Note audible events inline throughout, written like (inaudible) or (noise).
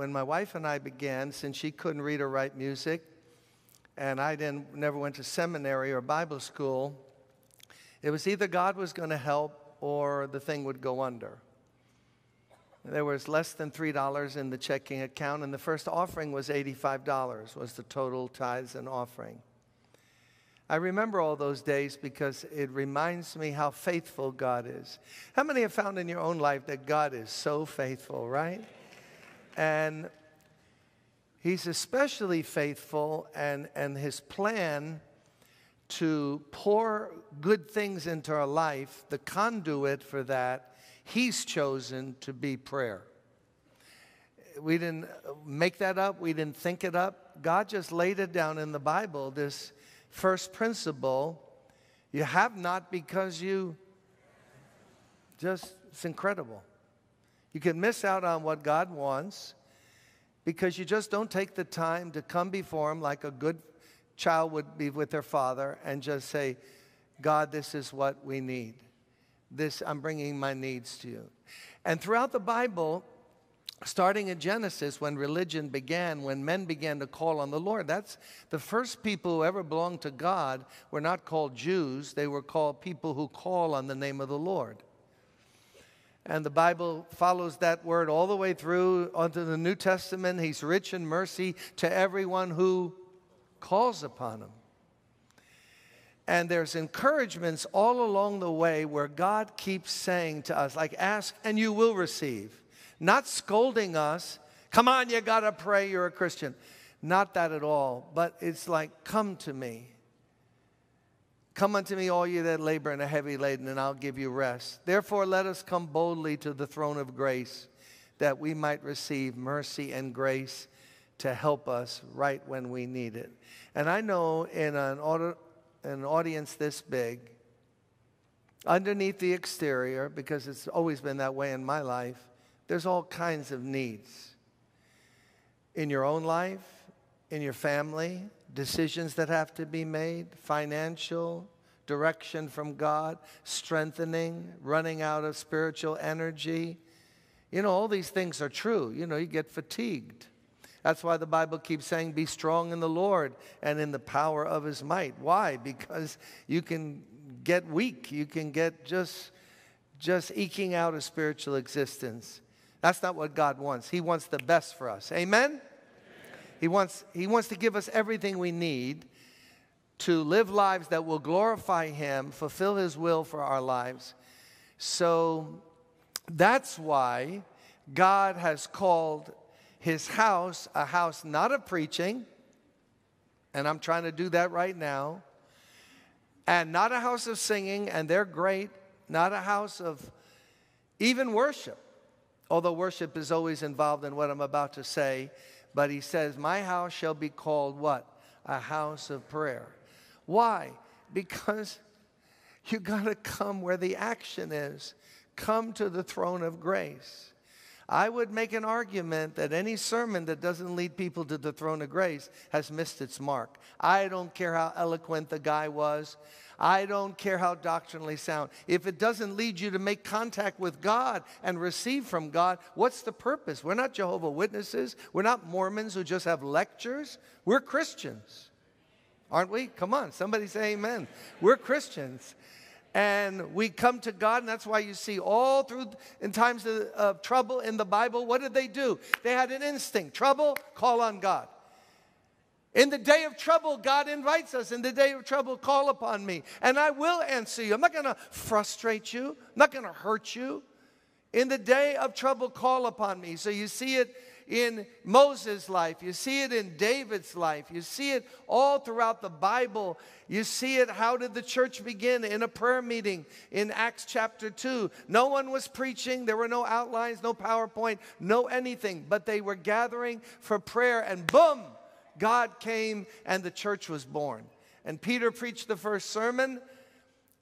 when my wife and I began, since she couldn't read or write music, and I didn't, never went to seminary or Bible school, it was either God was going to help or the thing would go under. There was less than $3 in the checking account, and the first offering was $85, was the total tithes and offering. I remember all those days because it reminds me how faithful God is. How many have found in your own life that God is so faithful, right? And He's especially faithful, and, and His plan to pour good things into our life, the conduit for that, He's chosen to be prayer. We didn't make that up, we didn't think it up. God just laid it down in the Bible, this first principle you have not because you just, it's incredible. You can miss out on what God wants because you just don't take the time to come before Him like a good child would be with their father and just say, God, this is what we need. This, I'm bringing my needs to you. And throughout the Bible, starting in Genesis, when religion began, when men began to call on the Lord, that's the first people who ever belonged to God were not called Jews, they were called people who call on the name of the Lord. And the Bible follows that word all the way through onto the New Testament. He's rich in mercy to everyone who calls upon him. And there's encouragements all along the way where God keeps saying to us, like, ask and you will receive. Not scolding us, come on, you gotta pray, you're a Christian. Not that at all, but it's like, come to me. Come unto me, all you that labor and are heavy laden, and I'll give you rest. Therefore, let us come boldly to the throne of grace, that we might receive mercy and grace to help us right when we need it. And I know in an, an audience this big, underneath the exterior, because it's always been that way in my life, there's all kinds of needs. In your own life, in your family, decisions that have to be made, financial, direction from God, strengthening, running out of spiritual energy. You know, all these things are true. You know, you get fatigued. That's why the Bible keeps saying, Be strong in the Lord and in the power of his might. Why? (laughs) Because you can get weak. You can get just, just eking out a spiritual existence. That's not what God wants. He wants the best for us. Amen? He wants, he wants to give us everything we need to live lives that will glorify Him, fulfill His will for our lives. So that's why God has called his house a house not of preaching, and I'm trying to do that right now, and not a house of singing, and they're great, not a house of even worship, although worship is always involved in what I'm about to say. But he says, My house shall be called what? A house of prayer. Why? Because you got to come where the action is. Come to the throne of grace. I would make an argument that any sermon that doesn't lead people to the throne of grace has missed its mark. I don't care how eloquent the guy was. I don't care how doctrinally sound. If it doesn't lead you to make contact with God and receive from God, what's the purpose? We're not Jehovah Witnesses. We're not Mormons who just have lectures. We're Christians. Aren't we? Come on, somebody say amen. We're Christians and we come to God, and that's why you see all through in times of, of, trouble in the Bible, what did they do? They had an instinct trouble, call on God. In the day of trouble, God invites us. In the day of trouble, call upon me, and I will answer you. I'm not going to frustrate you, I'm not going to hurt you. In the day of trouble, call upon me. So you see it in Moses' life, you see it in David's life, you see it all throughout the Bible. You see it, how did the church begin? In a prayer meeting in Acts chapter 2. No one was preaching, there were no outlines, no PowerPoint, no anything, but they were gathering for prayer, and boom, God came and the church was born. And Peter preached the first sermon,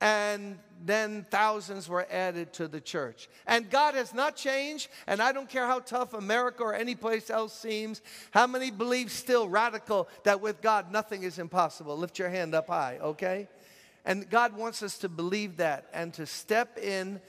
and then thousands were added to the church. And God has not changed, and I don't care how tough America or any place else seems, how many believe still radical that with God nothing is impossible. Lift your hand up high, okay? And God wants us to believe that and to step in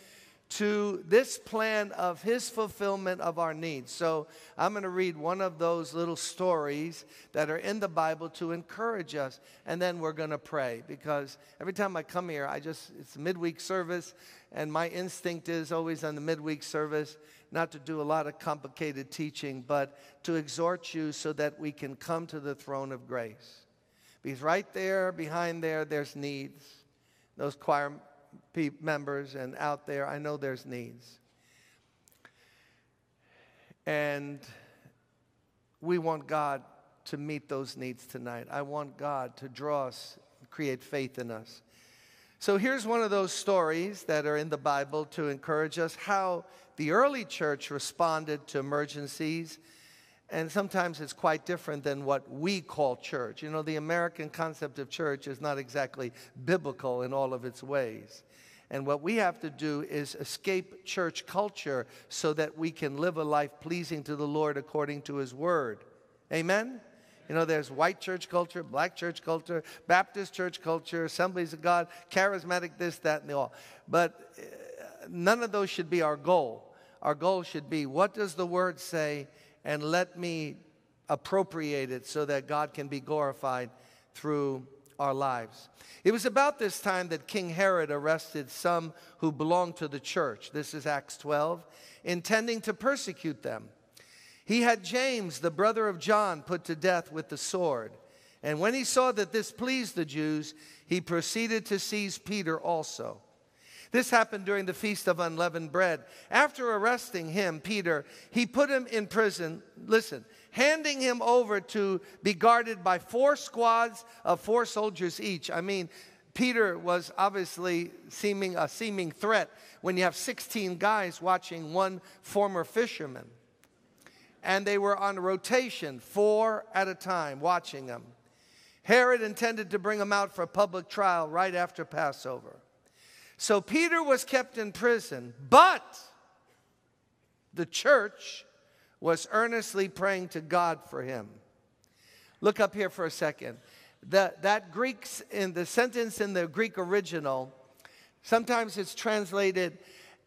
to this plan of His fulfillment of our needs. So I'm going to read one of those little stories that are in the Bible to encourage us, and then we're going to pray because every time I come here, I just, it's a midweek service, and my instinct is always on the midweek service not to do a lot of complicated teaching, but to exhort you so that we can come to the throne of grace. Because right there, behind there, there's needs. Those choir members and out there, I know there's needs. And we want God to meet those needs tonight. I want God to draw us, create faith in us. So here's one of those stories that are in the Bible to encourage us how the early church responded to emergencies. And sometimes it's quite different than what we call church. You know, the American concept of church is not exactly biblical in all of its ways. And what we have to do is escape church culture so that we can live a life pleasing to the Lord according to His Word. Amen? You know, there's white church culture, black church culture, Baptist church culture, assemblies of God, charismatic, this, that, and the all. But uh, none of those should be our goal. Our goal should be what does the Word say, and let me appropriate it so that God can be glorified through our lives. It was about this time that King Herod arrested some who belonged to the church. This is Acts 12, intending to persecute them. He had James, the brother of John, put to death with the sword. And when he saw that this pleased the Jews, he proceeded to seize Peter also. This happened during the Feast of Unleavened Bread. After arresting him, Peter, he put him in prison. Listen, handing him over to be guarded by four squads of four soldiers each. I mean, Peter was obviously seeming a seeming threat when you have 16 guys watching one former fisherman. And they were on rotation, four at a time, watching him. Herod intended to bring him out for public trial right after Passover. So Peter was kept in prison, but the church was earnestly praying to God for him. Look up here for a second. The, that Greek, in the sentence in the Greek original, sometimes it's translated,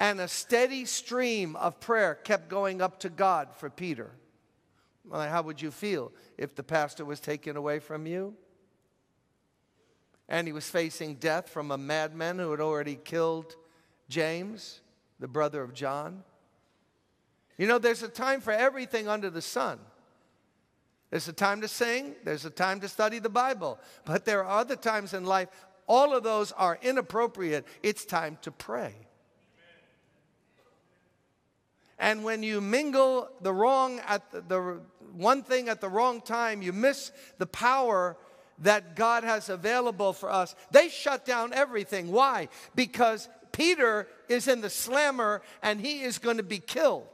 and a steady stream of prayer kept going up to God for Peter. How would you feel if the pastor was taken away from you? And he was facing death from a madman who had already killed James, the brother of John. You know, there's a time for everything under the sun. There's a time to sing, there's a time to study the Bible, but there are other times in life, all of those are inappropriate. It's time to pray. And when you mingle the wrong at the, the, one thing at the wrong time, you miss the power that God has available for us. They shut down everything. Why? Because Peter is in the slammer and he is going to be killed.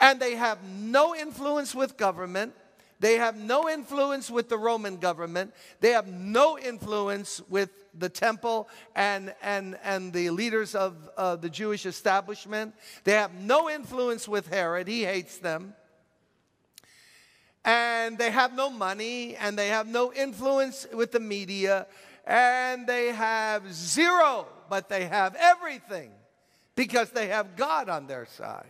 And they have no influence with government. They have no influence with the Roman government. They have no influence with the temple and, and, and the leaders of uh, the Jewish establishment. They have no influence with Herod. He hates them. And they have no money and they have no influence with the media. And they have zero, but they have everything because they have God on their side.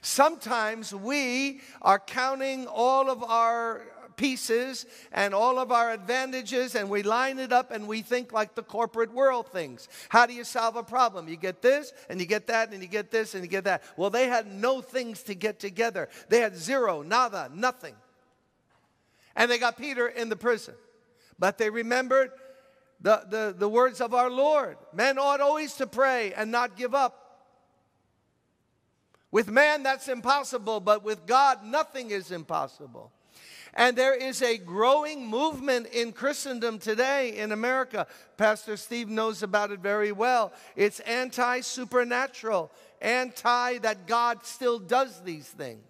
Sometimes we are counting all of our pieces and all of our advantages and we line it up and we think like the corporate world thinks. How do you solve a problem? You get this and you get that and you get this and you get that. Well, they had no things to get together. They had zero, nada, nothing. And they got Peter in the prison. But they remembered the, the, the words of our Lord. Men ought always to pray and not give up. With man, that's impossible, but with God, nothing is impossible. And there is a growing movement in Christendom today in America. Pastor Steve knows about it very well. It's anti supernatural, anti that God still does these things.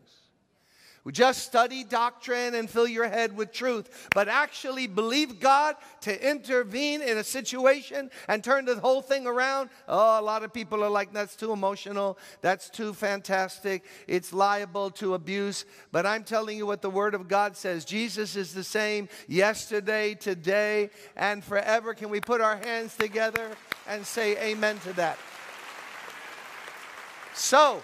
Just study doctrine and fill your head with truth, but actually believe God to intervene in a situation and turn the whole thing around. Oh, a lot of people are like, that's too emotional, that's too fantastic, it's liable to abuse. But I'm telling you what the Word of God says Jesus is the same yesterday, today, and forever. Can we put our hands together and say amen to that? So,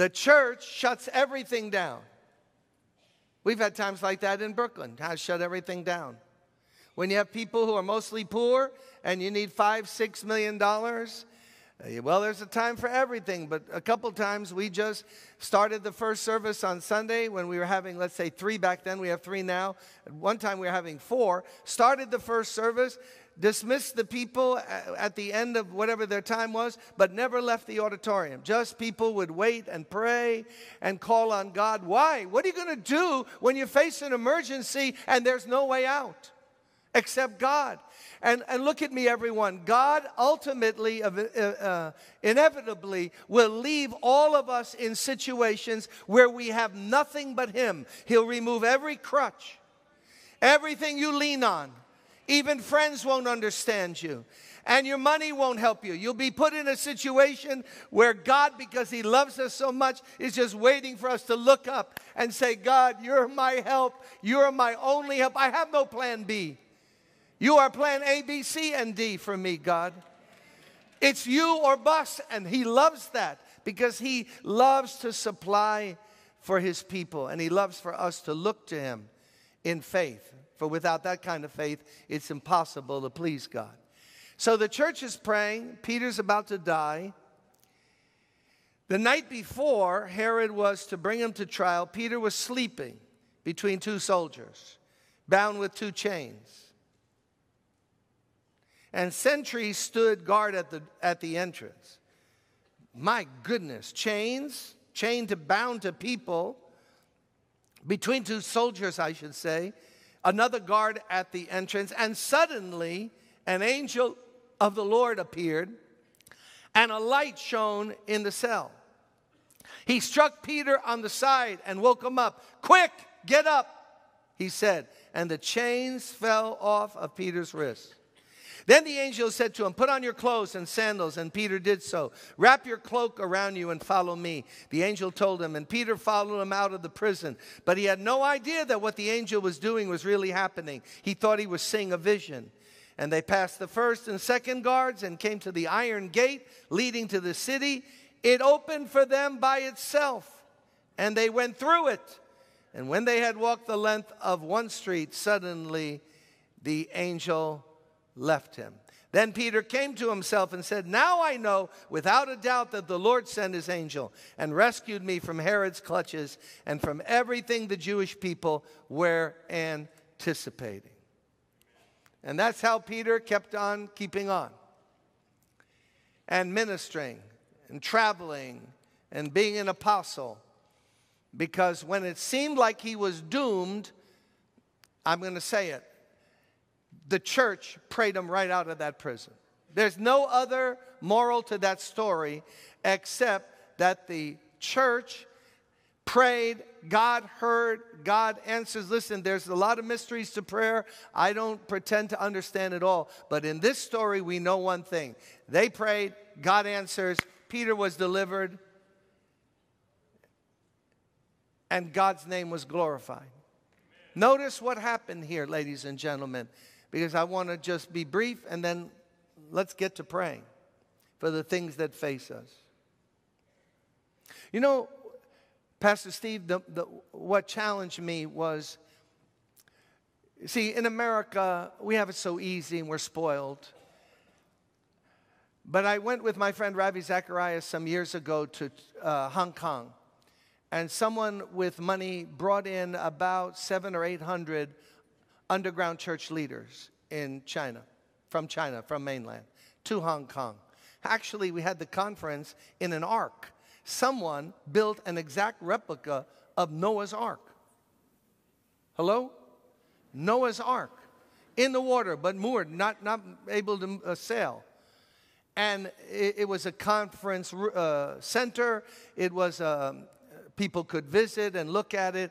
the church shuts everything down. We've had times like that in Brooklyn, how shut everything down. When you have people who are mostly poor and you need five, six million dollars, uh, well, there's a time for everything, but a couple times we just started the first service on Sunday when we were having, let's say, three back then. We have three now. At one time we were having four. Started the first service, dismissed the people at the end of whatever their time was, but never left the auditorium. Just people would wait and pray and call on God. Why? What are you going to do when you face an emergency and there's no way out except God? And, and look at me, everyone. God ultimately, uh, uh, inevitably, will leave all of us in situations where we have nothing but Him. He'll remove every crutch, everything you lean on. Even friends won't understand you. And your money won't help you. You'll be put in a situation where God, because He loves us so much, is just waiting for us to look up and say, God, you're my help. You're my only help. I have no plan B. You are plan A, B, C, and D for me, God. It's you or bust, and He loves that because He loves to supply for His people, and He loves for us to look to Him in faith. For without that kind of faith, it's impossible to please God. So the church is praying. Peter's about to die. The night before Herod was to bring him to trial, Peter was sleeping between two soldiers, bound with two chains and sentries stood guard at the, at the entrance. My goodness, chains, chained to bound to people, between two soldiers, I should say, another guard at the entrance, and suddenly an angel of the Lord appeared, and a light shone in the cell. He struck Peter on the side and woke him up. Quick, get up, he said, and the chains fell off of Peter's wrists. Then the angel said to him, Put on your clothes and sandals. And Peter did so. Wrap your cloak around you and follow me. The angel told him, and Peter followed him out of the prison. But he had no idea that what the angel was doing was really happening. He thought he was seeing a vision. And they passed the first and second guards and came to the iron gate leading to the city. It opened for them by itself, and they went through it. And when they had walked the length of one street, suddenly the angel left him. Then Peter came to himself and said, Now I know without a doubt that the Lord sent his angel and rescued me from Herod's clutches and from everything the Jewish people were anticipating. And that's how Peter kept on keeping on and ministering and traveling and being an apostle. Because when it seemed like he was doomed, I'm going to say it, the church prayed him right out of that prison. There's no other moral to that story except that the church prayed, God heard, God answers. Listen, there's a lot of mysteries to prayer. I don't pretend to understand it all. But in this story, we know one thing they prayed, God answers, Peter was delivered, and God's name was glorified. Notice what happened here, ladies and gentlemen because I want to just be brief and then let's get to praying for the things that face us. You know, Pastor Steve, the, the, what challenged me was see, in America, we have it so easy and we're spoiled. But I went with my friend Ravi Zacharias some years ago to uh, Hong Kong, and someone with money brought in about seven or eight hundred underground church leaders in China, from China, from mainland, to Hong Kong. Actually, we had the conference in an ark. Someone built an exact replica of Noah's ark. Hello? Noah's ark in the water, but moored, not, not able to uh, sail. And it, it, was a conference uh, center. It was, uh, people could visit and look at it.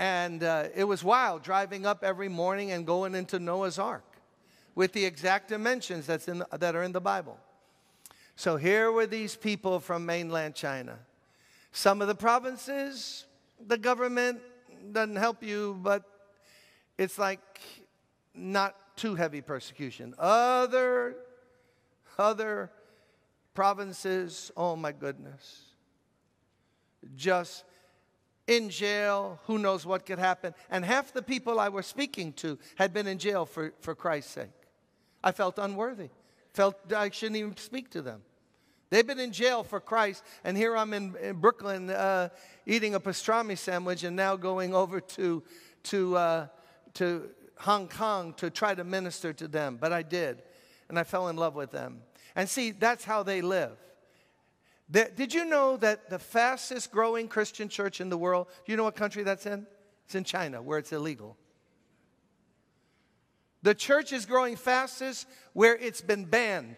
And uh, it was wild driving up every morning and going into Noah's Ark with the exact dimensions that's in the, that are in the Bible. So here were these people from mainland China. Some of the provinces, the government doesn't help you, but it's like not too heavy persecution. Other, other provinces, oh my goodness. Just in jail, who knows what could happen. And half the people I was speaking to had been in jail for, for Christ's sake. I felt unworthy, felt I shouldn't even speak to them. They've been in jail for Christ, and here I'm in, in Brooklyn uh, eating a pastrami sandwich and now going over to, to, uh, to Hong Kong to try to minister to them. But I did, and I fell in love with them. And see, that's how they live. Did you know that the fastest growing Christian church in the world, do you know what country that's in? It's in China, where it's illegal. The church is growing fastest where it's been banned.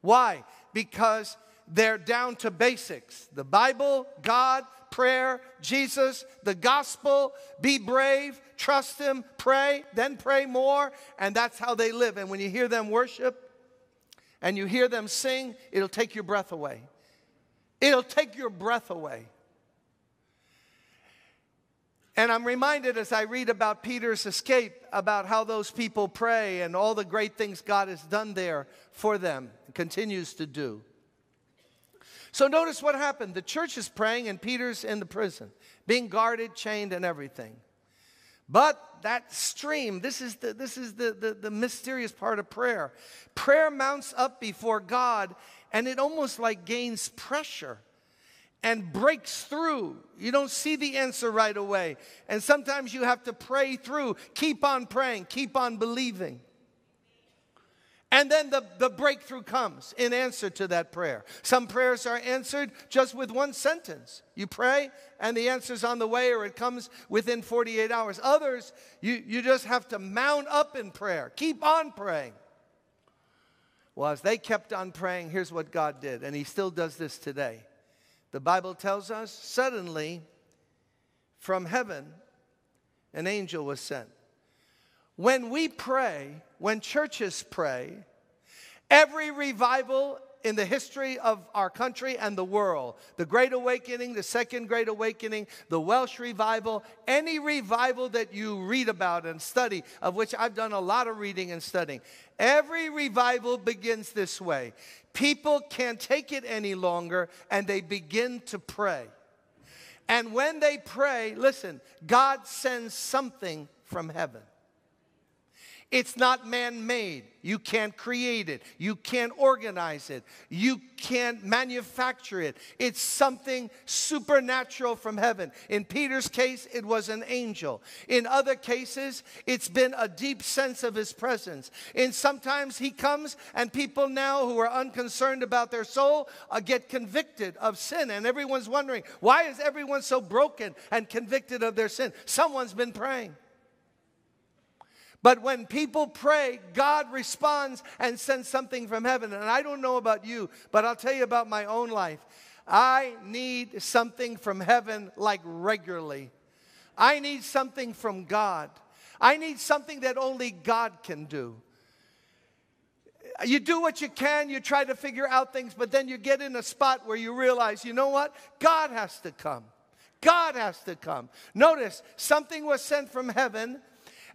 Why? Because they're down to basics the Bible, God, prayer, Jesus, the gospel, be brave, trust Him, pray, then pray more, and that's how they live. And when you hear them worship and you hear them sing, it'll take your breath away. It'll take your breath away. And I'm reminded as I read about Peter's escape about how those people pray and all the great things God has done there for them, continues to do. So notice what happened. The church is praying, and Peter's in the prison, being guarded, chained, and everything. But that stream, this is the, this is the, the, the mysterious part of prayer. Prayer mounts up before God, and it almost like gains pressure and breaks through. You don't see the answer right away. And sometimes you have to pray through. Keep on praying, keep on believing. And then the, the breakthrough comes in answer to that prayer. Some prayers are answered just with one sentence. You pray, and the answer's on the way, or it comes within 48 hours. Others, you, you just have to mount up in prayer. Keep on praying. Well, as they kept on praying, here's what God did, and He still does this today. The Bible tells us suddenly from heaven an angel was sent. When we pray, when churches pray, every revival in the history of our country and the world the Great Awakening, the Second Great Awakening, the Welsh Revival, any revival that you read about and study, of which I've done a lot of reading and studying, every revival begins this way People can't take it any longer and they begin to pray. And when they pray, listen, God sends something from heaven. It's not man made. You can't create it. You can't organize it. You can't manufacture it. It's something supernatural from heaven. In Peter's case, it was an angel. In other cases, it's been a deep sense of his presence. In sometimes he comes and people now who are unconcerned about their soul uh, get convicted of sin. And everyone's wondering, why is everyone so broken and convicted of their sin? Someone's been praying. But when people pray, God responds and sends something from heaven. And I don't know about you, but I'll tell you about my own life. I need something from heaven like regularly. I need something from God. I need something that only God can do. You do what you can, you try to figure out things, but then you get in a spot where you realize, you know what? God has to come. God has to come. Notice, something was sent from heaven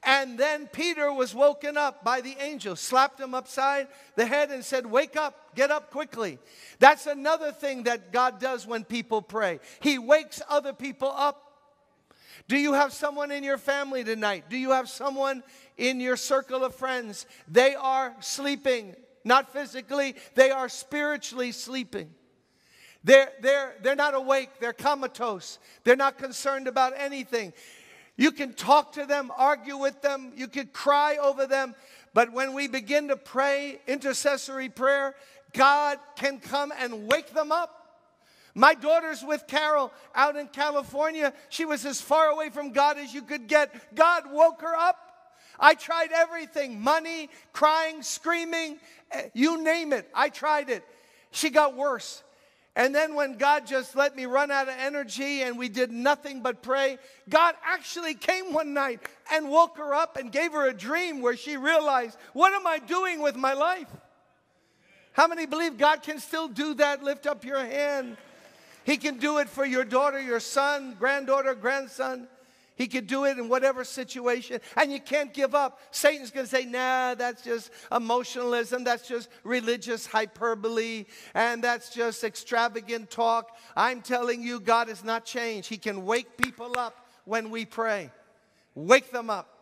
and then Peter was woken up by the angel, slapped him upside the head, and said, Wake up, get up quickly. That's another thing that God does when people pray. He wakes other people up. Do you have someone in your family tonight? Do you have someone in your circle of friends? They are sleeping, not physically, they are spiritually sleeping. They're, they're, they're not awake, they're comatose, they're not concerned about anything. You can talk to them, argue with them, you could cry over them, but when we begin to pray intercessory prayer, God can come and wake them up. My daughter's with Carol out in California. She was as far away from God as you could get. God woke her up. I tried everything money, crying, screaming, eh, you name it. I tried it. She got worse. And then when God just let me run out of energy and we did nothing but pray, God actually came one night and woke her up and gave her a dream where she realized, what am I doing with my life? How many believe God can still do that? Lift up your hand. He can do it for your daughter, your son, granddaughter, grandson. He could do it in whatever situation, and you can't give up. Satan's going to say, nah, that's just emotionalism, that's just religious hyperbole, and that's just extravagant talk. I'm telling you, God has not changed. He can wake people up when we pray, wake them up.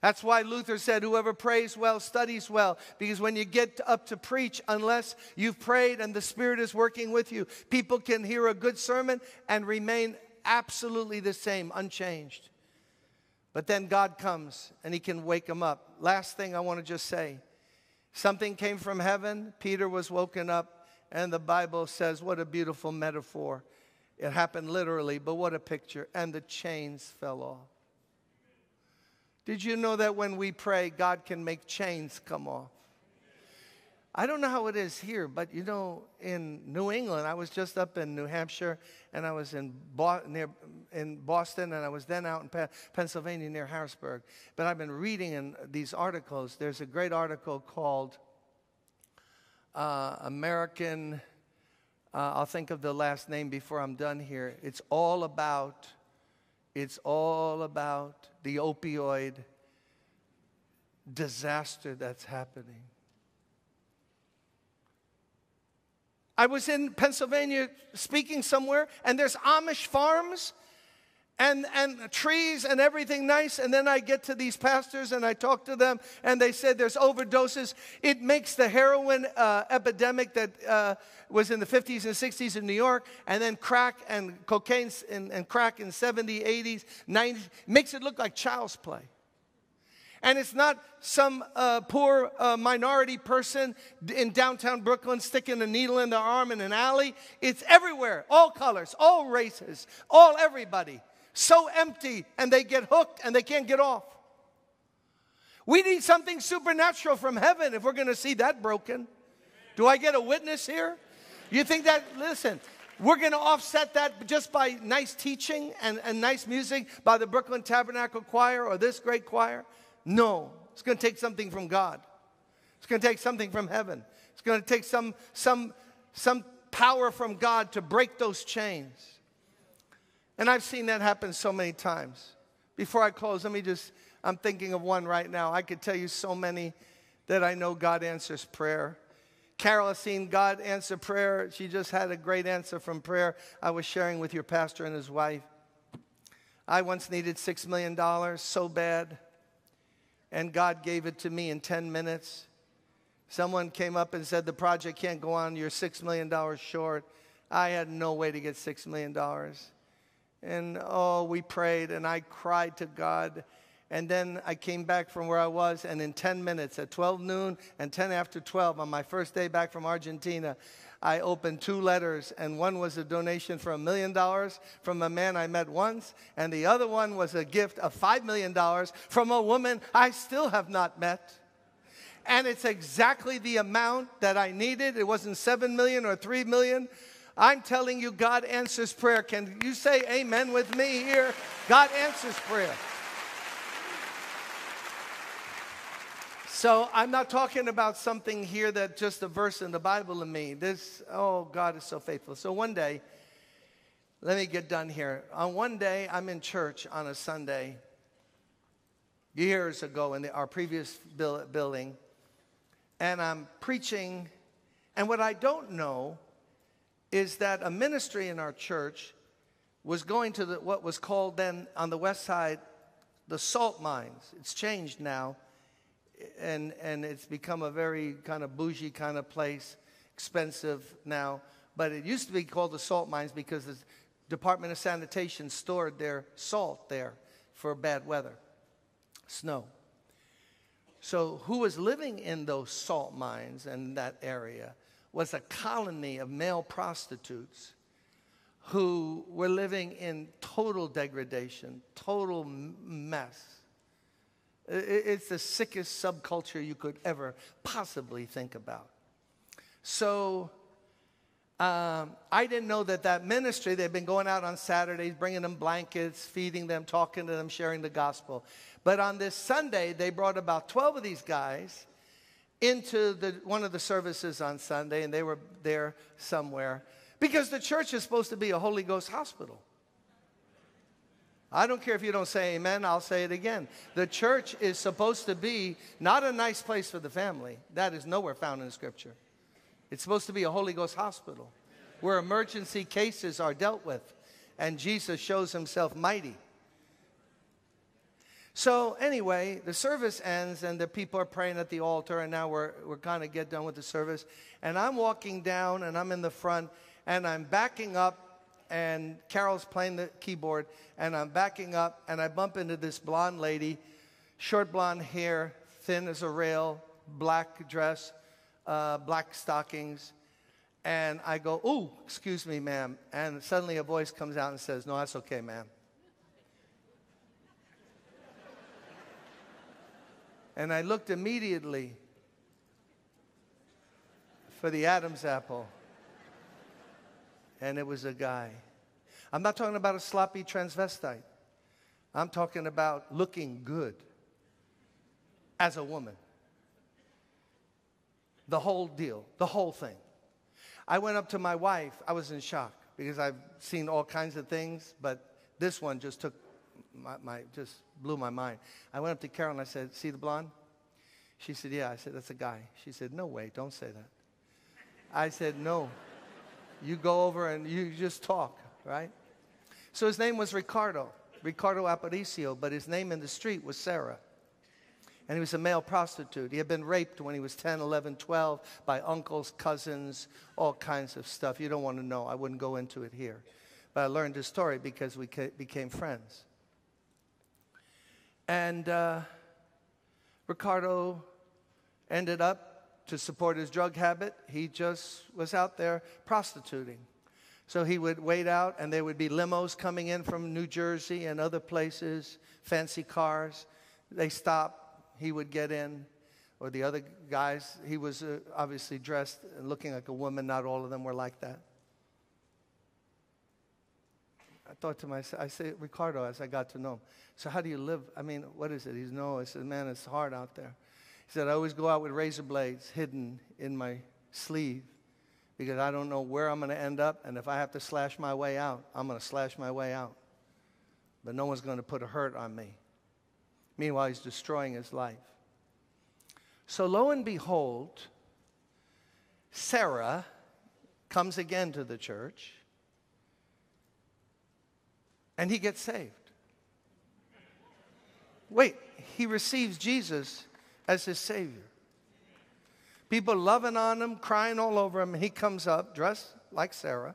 That's why Luther said, Whoever prays well studies well. Because when you get up to preach, unless you've prayed and the Spirit is working with you, people can hear a good sermon and remain absolutely the same, unchanged. But then God comes and He can wake them up. Last thing I want to just say something came from heaven, Peter was woken up, and the Bible says, What a beautiful metaphor. It happened literally, but what a picture. And the chains fell off. Did you know that when we pray, God can make chains come off? I don't know how it is here, but you know, in New England, I was just up in New Hampshire, and I was in, Bo- near, in Boston, and I was then out in Pe- Pennsylvania near Harrisburg. But I've been reading in these articles. There's a great article called uh, American. Uh, I'll think of the last name before I'm done here. It's all about. It's all about the opioid disaster that's happening. I was in Pennsylvania speaking somewhere, and there's Amish farms and, and trees and everything nice. And then I get to these pastors and I talk to them, and they said there's overdoses. It makes the heroin uh, epidemic that uh, was in the 50s and 60s in New York, and then crack and cocaine and, and crack in 70s, 80s, 90s, makes it look like child's play. And it's not some uh, poor uh, minority person in downtown Brooklyn sticking a needle in their arm in an alley. It's everywhere, all colors, all races, all everybody. So empty, and they get hooked and they can't get off. We need something supernatural from heaven if we're going to see that broken. Do I get a witness here? You think that, listen, we're going to offset that just by nice teaching and, and nice music by the Brooklyn Tabernacle Choir or this great choir? No, it's going to take something from God. It's going to take something from heaven. It's going to take some, some, some power from God to break those chains. And I've seen that happen so many times. Before I close, let me just, I'm thinking of one right now. I could tell you so many that I know God answers prayer. Carol has seen God answer prayer. She just had a great answer from prayer I was sharing with your pastor and his wife. I once needed $6 million so bad and God gave it to me in 10 minutes. Someone came up and said, The project can't go on, you're $6 million short. I had no way to get $6 million. And oh, we prayed and I cried to God. And then I came back from where I was, and in 10 minutes, at 12 noon and 10 after 12, on my first day back from Argentina, I opened two letters, and one was a donation for a million dollars from a man I met once, and the other one was a gift of $5 million from a woman I still have not met. And it's exactly the amount that I needed. It wasn't 7 million or 3 million. I'm telling you, God answers prayer. Can you say amen with me here? God answers prayer. So I'm not talking about something here that just a verse in the Bible to me. This, oh, God is so faithful. So one day, let me get done here. On one day, I'm in church on a Sunday, years ago in the, our previous building, and I'm preaching. And what I don't know is that a ministry in our church was going to the, what was called then on the west side the salt mines. It's changed now and, and it's become a very kind of bougie kind of place, expensive now. But it used to be called the salt mines because the Department of Sanitation stored their salt there for bad weather, snow. So, who was living in those salt mines in that area was a colony of male prostitutes who were living in total degradation, total mess. It's the sickest subculture you could ever possibly think about. So um, I didn't know that that ministry, they've been going out on Saturdays, bringing them blankets, feeding them, talking to them, sharing the gospel. But on this Sunday, they brought about 12 of these guys into the, one of the services on Sunday, and they were there somewhere because the church is supposed to be a Holy Ghost hospital. I don't care if you don't say amen, I'll say it again. The church is supposed to be not a nice place for the family. That is nowhere found in scripture. It's supposed to be a Holy Ghost hospital where emergency cases are dealt with and Jesus shows himself mighty. So, anyway, the service ends and the people are praying at the altar, and now we're, we're kind of get done with the service. And I'm walking down and I'm in the front and I'm backing up and Carol's playing the keyboard, and I'm backing up, and I bump into this blonde lady, short blonde hair, thin as a rail, black dress, uh, black stockings. And I go, Ooh, excuse me, ma'am. And suddenly a voice comes out and says, No, that's okay, ma'am. and I looked immediately for the Adam's apple and it was a guy. I'm not talking about a sloppy transvestite. I'm talking about looking good as a woman. The whole deal, the whole thing. I went up to my wife. I was in shock because I've seen all kinds of things, but this one just took my, my just blew my mind. I went up to Carol and I said, "See the blonde?" She said, "Yeah." I said, "That's a guy." She said, "No way, don't say that." I said, "No." You go over and you just talk, right? So his name was Ricardo, Ricardo Aparicio, but his name in the street was Sarah. And he was a male prostitute. He had been raped when he was 10, 11, 12 by uncles, cousins, all kinds of stuff. You don't want to know. I wouldn't go into it here. But I learned his story because we became friends. And uh, Ricardo ended up to support his drug habit, he just was out there prostituting. So he would wait out, and there would be limos coming in from New Jersey and other places, fancy cars. They stop, he would get in, or the other guys. He was uh, obviously dressed and looking like a woman. Not all of them were like that. I thought to myself, I say, Ricardo, as I got to know him, so how do you live? I mean, what is it? He's no, I said, man, it's hard out there. He said, I always go out with razor blades hidden in my sleeve because I don't know where I'm going to end up. And if I have to slash my way out, I'm going to slash my way out. But no one's going to put a hurt on me. Meanwhile, he's destroying his life. So lo and behold, Sarah comes again to the church and he gets saved. Wait, he receives Jesus as his Savior. People loving on him, crying all over him, he comes up dressed like Sarah,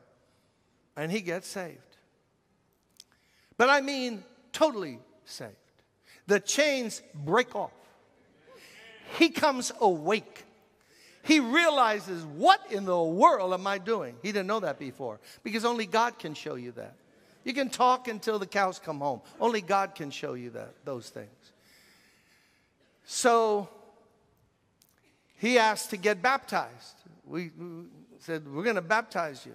and he gets saved. But I mean, totally saved. The chains break off. He comes awake. He realizes, what in the world am I doing? He didn't know that before because only God can show you that. You can talk until the cows come home. Only God can show you that, those things. So he asked to get baptized. We, said, We're going to baptize you.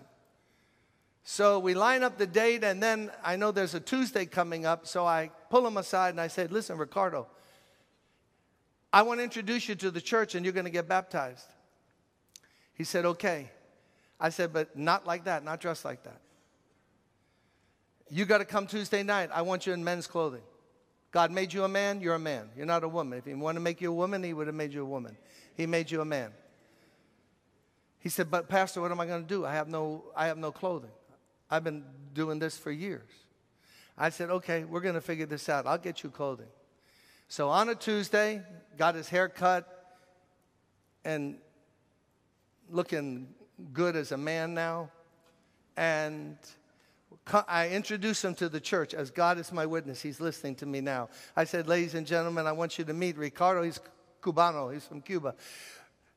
So we line up the date, and then I know there's a Tuesday coming up, so I pull him aside and I said, Listen, Ricardo, I want to introduce you to the church, and you're going to get baptized. He said, Okay. I said, But not like that, not dressed like that. You got to come Tuesday night. I want you in men's clothing. God made you a man, you're a man. You're not a woman. If He wanted to make you a woman, He would have made you a woman. He made you a man. He said, But Pastor, what am I going to do? I have no, I have no clothing. I've been doing this for years. I said, Okay, we're going to figure this out. I'll get you clothing. So on a Tuesday, got his hair cut and looking good as a man now. And I introduced him to the church as God is my witness. He's listening to me now. I said, Ladies and gentlemen, I want you to meet Ricardo. He's Cubano, he's from Cuba.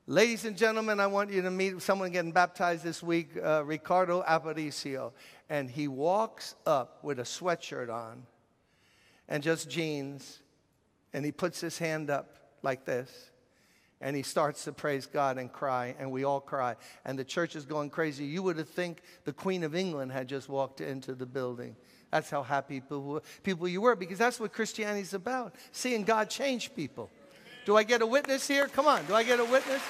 Ladies and gentlemen, I want you to meet someone getting baptized this week, uh, Ricardo Aparicio. And he walks up with a sweatshirt on and just jeans, and he puts his hand up like this and he starts to praise God and cry, and we all cry. And the church is going crazy. You would have think the Queen of England had just walked into the building. That's how happy people, people you were, because that's what Christianity is about seeing God change people. Do I get a witness here? Come on, do I get a witness?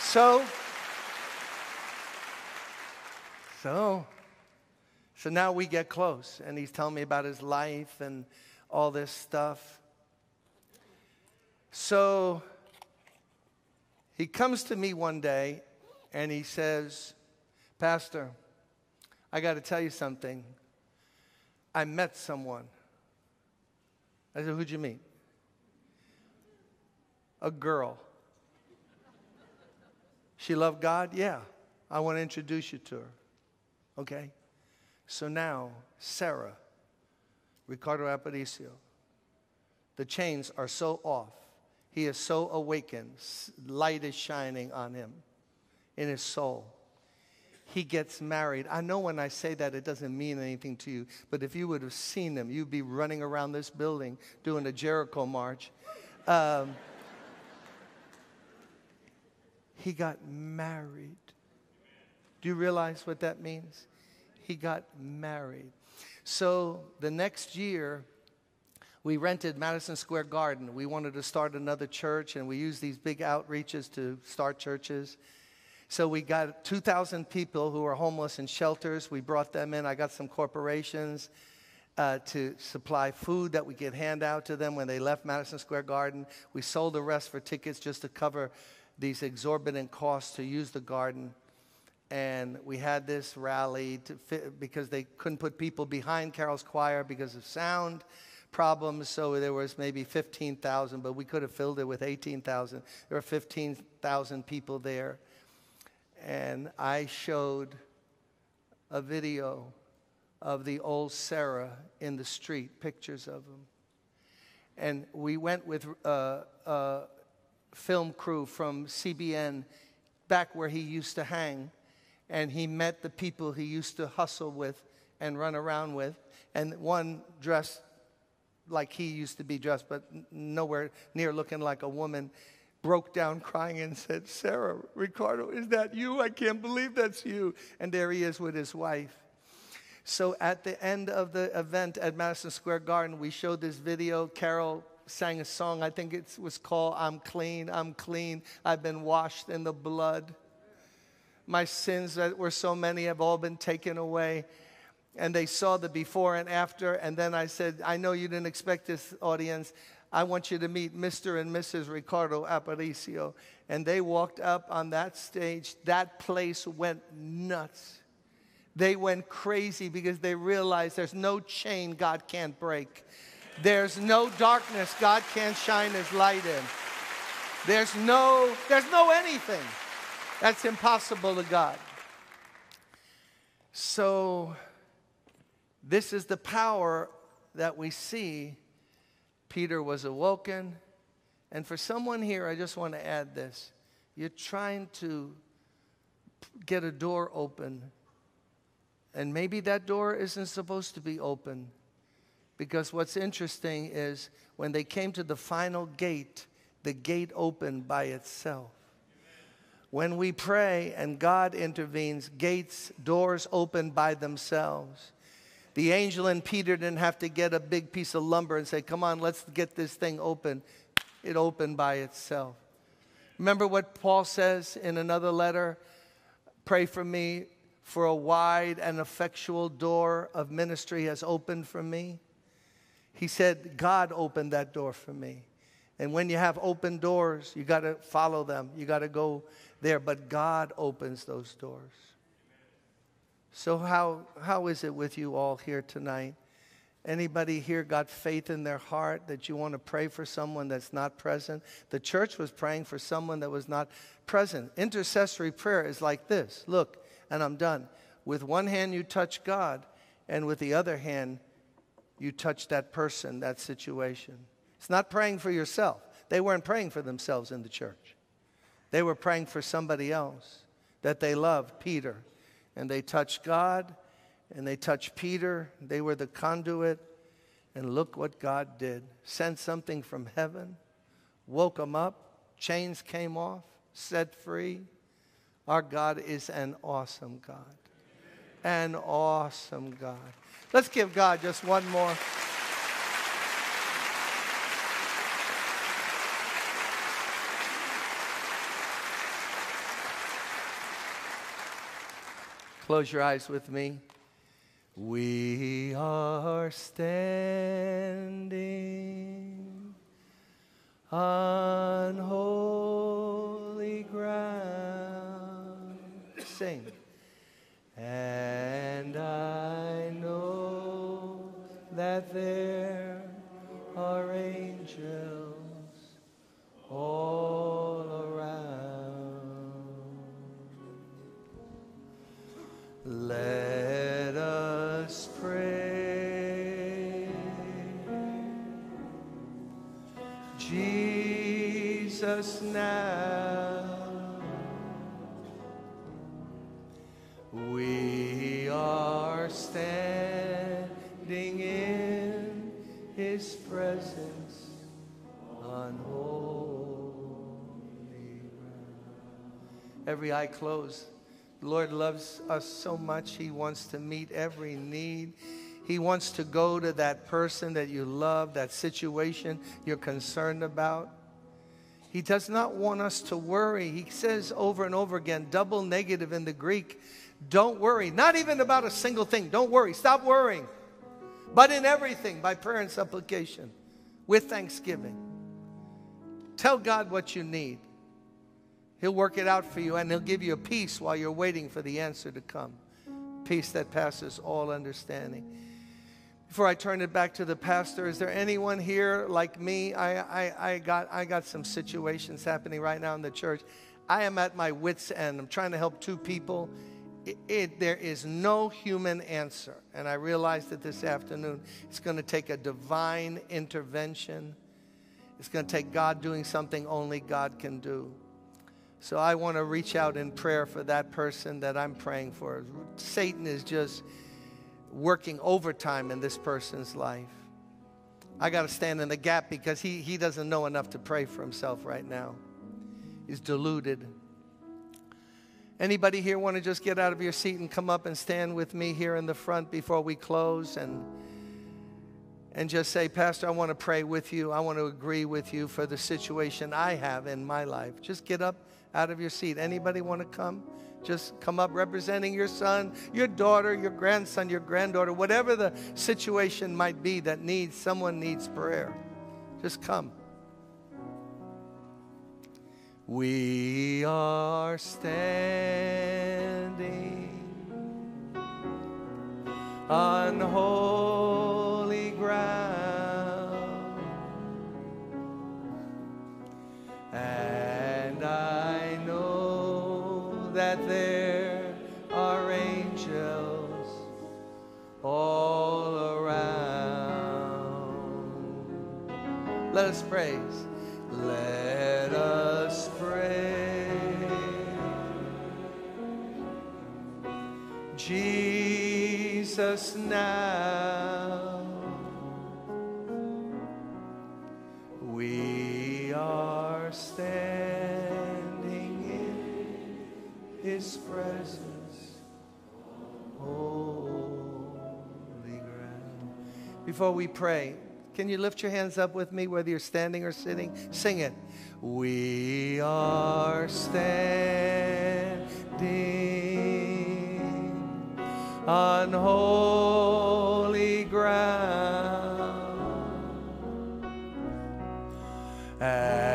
So, so, So now we get close, and he's telling me about his life and all this stuff. So he comes to me one day and he says, Pastor, I got to tell you something. I met someone. I said, Who'd you meet? A girl. She loved God? Yeah. I want to introduce you to her. Okay? So now, Sarah, Ricardo Aparicio, the chains are so off. He is so awakened. Light is shining on him in his soul. He gets married. I know when I say that it doesn't mean anything to you, but if you would have seen him, you'd be running around this building doing a Jericho march. Um, he got married. Do you realize what that means? He got married. So the next year, we rented Madison Square Garden. We wanted to start another church, and we used these big outreaches to start churches. So we got 2,000 people who were homeless in shelters. We brought them in. I got some corporations uh, to supply food that we could hand out to them when they left Madison Square Garden. We sold the rest for tickets just to cover these exorbitant costs to use the garden. And we had this rally fit, because they couldn't put people behind Carol's choir because of sound problems. So there was maybe 15,000, but we could have filled it with 18,000. There were 15,000 people there. And I showed a video of the old Sarah in the street, pictures of him. And we went with a, a film crew from CBN back where he used to hang. And he met the people he used to hustle with and run around with. And one dressed like he used to be dressed, but nowhere near looking like a woman, broke down crying and said, Sarah, Ricardo, is that you? I can't believe that's you. And there he is with his wife. So at the end of the event at Madison Square Garden, we showed this video. Carol sang a song, I think it was called I'm Clean, I'm Clean, I've been washed in the blood. My sins that were so many have all been taken away and they saw the before and after. And then I said, I know you didn't expect this audience. I want you to meet Mr. and Mrs. Ricardo Aparicio. And they walked up on that stage. That place went nuts. They went crazy because they realized there's no chain God can't break. There's no darkness God can't shine his light in. There's no, there's no anything that's impossible to God. So this is the power that we see. Peter was awoken. And for someone here, I just want to add this. You're trying to get a door open, and maybe that door isn't supposed to be open. Because what's interesting is when they came to the final gate, the gate opened by itself. When we pray and God intervenes, gates, doors open by themselves. The angel and Peter didn't have to get a big piece of lumber and say, Come on, let's get this thing open. It opened by itself. Remember what Paul says in another letter? Pray for me, for a wide and effectual door of ministry has opened for me. He said, God opened that door for me. And when you have open doors, you got to follow them. You got to go there. But God opens those doors. So, how, how is it with you all here tonight? Anybody here got faith in their heart that you want to pray for someone that's not present? The church was praying for someone that was not present. Intercessory prayer is like this look, and I'm done. With one hand, you touch God, and with the other hand, you touch that person, that situation. It's not praying for yourself. They weren't praying for themselves in the church, they were praying for somebody else that they loved, Peter and they touched God and they touched Peter. They were the conduit. And look what God did sent something from heaven, woke them up, chains came off, set free. Our God is an awesome God. An awesome God. Let's give God just one more. Close your eyes with me. We are standing on holy ground. Sing. Jesus now. We are standing in his presence on holy ground. Every eye closed. The Lord loves us so much. He wants to meet every need. He wants to go to that person that you love, that situation you're concerned about. He does not want us to worry. He says over and over again, double negative in the Greek, don't worry. Not even about a single thing. Don't worry. Stop worrying. But in everything, by prayer and supplication, with thanksgiving. Tell God what you need. He'll work it out for you and He'll give you a peace while you're waiting for the answer to come. Peace that passes all understanding. Before I turn it back to the pastor, is there anyone here like me? I, I, I, got, I got some situations happening right now in the church. I am at my wits' end. I'm trying to help two people. It, it, there is no human answer. And I realized that this afternoon it's going to take a divine intervention. It's going to take God doing something only God can do. So I want to reach out in prayer for that person that I'm praying for. Satan is just working overtime in this person's life. I got to stand in the gap because he, he doesn't know enough to pray for himself right now. He's deluded. Anybody here want to just get out of your seat and come up and stand with me here in the front before we close and and just say, Pastor, I want to pray with you. I want to agree with you for the situation I have in my life. Just get up out of your seat. Anybody want to come? Just come up representing your son, your daughter, your grandson, your granddaughter, whatever the situation might be that needs someone needs prayer. Just come. We are standing on holy ground, and I know that there are angels all around. Let us praise. Let us pray. Jesus now. Before we pray, can you lift your hands up with me, whether you're standing or sitting? Sing it. We are standing on holy ground. And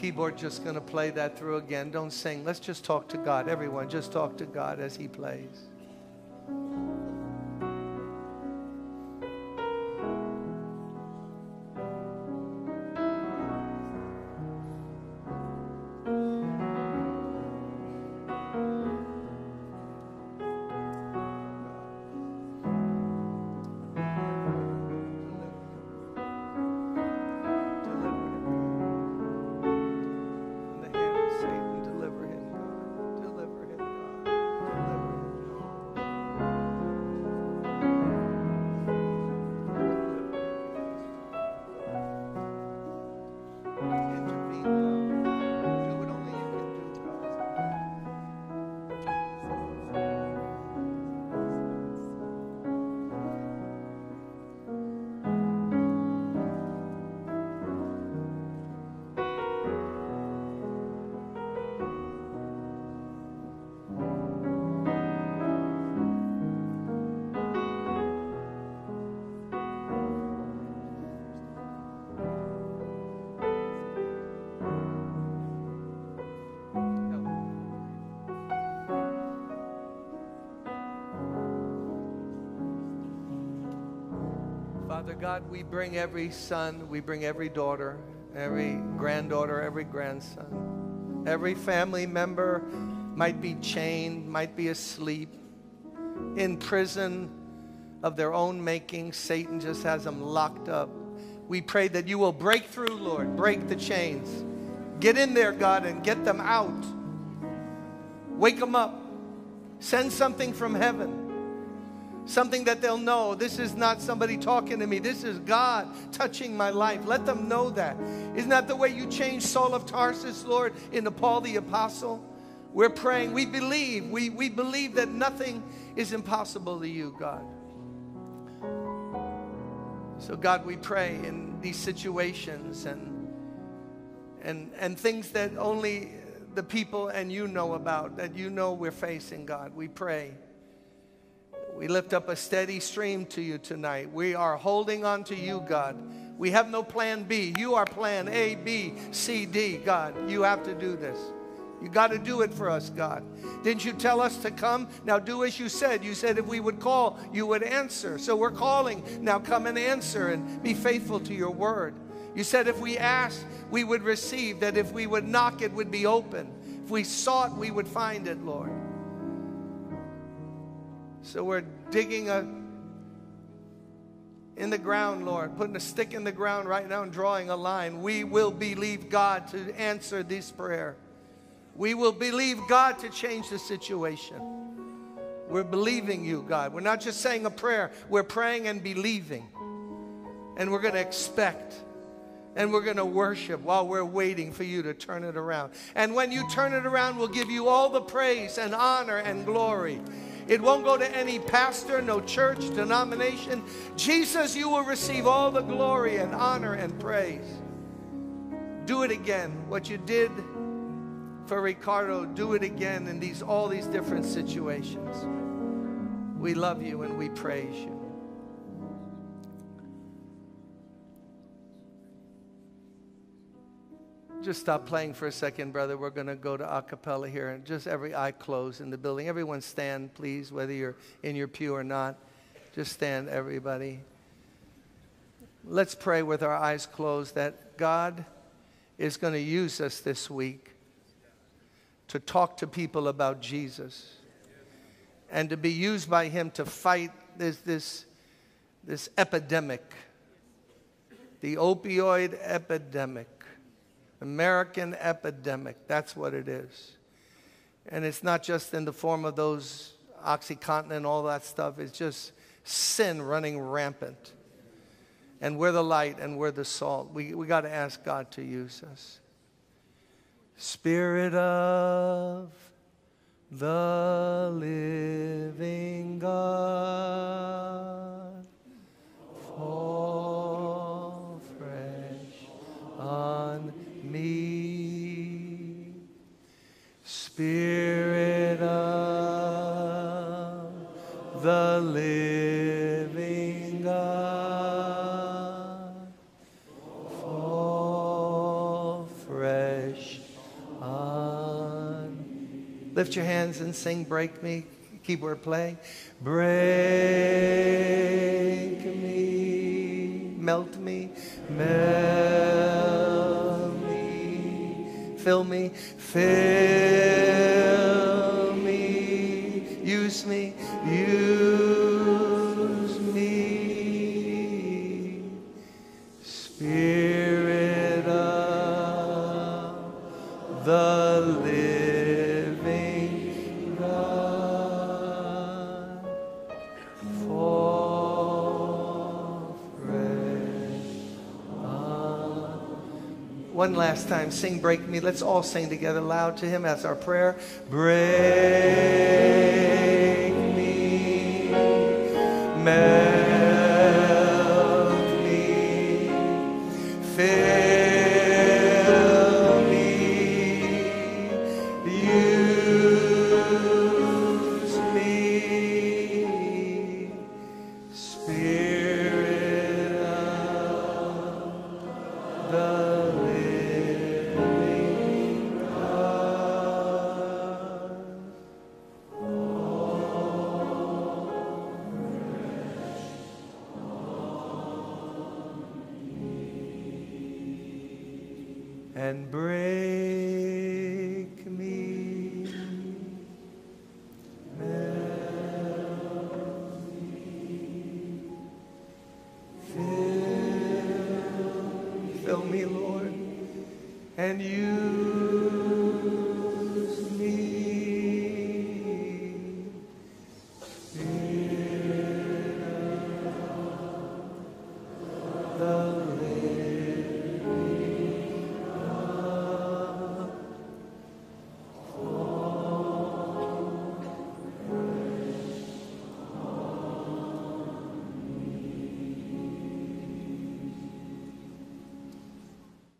keyboard just going to play that through again. Don't sing. Let's just talk to God. Everyone, just talk to God as He plays. Father God, we bring every son, we bring every daughter, every granddaughter, every grandson, every family member might be chained, might be asleep, in prison of their own making. Satan just has them locked up. We pray that you will break through, Lord, break the chains. Get in there, God, and get them out. Wake them up. Send something from heaven. Something that they'll know. This is not somebody talking to me. This is God touching my life. Let them know that. Isn't that the way you changed Saul of Tarsus, Lord, into Paul the Apostle? We're praying. We believe. We, we believe that nothing is impossible to you, God. So, God, we pray in these situations and, and, and things that only the people and you know about, that you know we're facing, God. We pray. We lift up a steady stream to you tonight. We are holding on to you, God. We have no plan B. You are plan A, B, C, D, God. You have to do this. You got to do it for us, God. Didn't you tell us to come? Now do as you said. You said if we would call, you would answer. So we're calling. Now come and answer and be faithful to your word. You said if we asked, we would receive, that if we would knock, it would be open. If we sought, we would find it, Lord. So we're digging a in the ground, Lord, putting a stick in the ground right now and drawing a line. We will believe God to answer this prayer. We will believe God to change the situation. We're believing you, God. We're not just saying a prayer, we're praying and believing. And we're going to expect and we're going to worship while we're waiting for you to turn it around. And when you turn it around, we'll give you all the praise and honor and glory. It won't go to any pastor, no church, denomination. Jesus, you will receive all the glory and honor and praise. Do it again. What you did for Ricardo, do it again in these all these different situations. We love you and we praise you. Just stop playing for a second, brother. We're going to go to a cappella here. And just every eye closed in the building. Everyone stand, please, whether you're in your pew or not. Just stand, everybody. Let's pray with our eyes closed that God is going to use us this week to talk to people about Jesus and to be used by Him to fight this, this, this epidemic, the opioid epidemic. American epidemic. That's what it is. And it's not just in the form of those Oxycontin and all that stuff, it's just sin running rampant. And we're the light and we're the salt. We, we got to ask God to use us. Spirit of the living God, fall Spirit of the living God, fall fresh on. Lift your hands and sing Break Me. Keyboard play. Break me, melt me, melt me, fill me, fill me, use me, use last time, sing Break Me. Let's all sing together loud to Him as our prayer. Break me,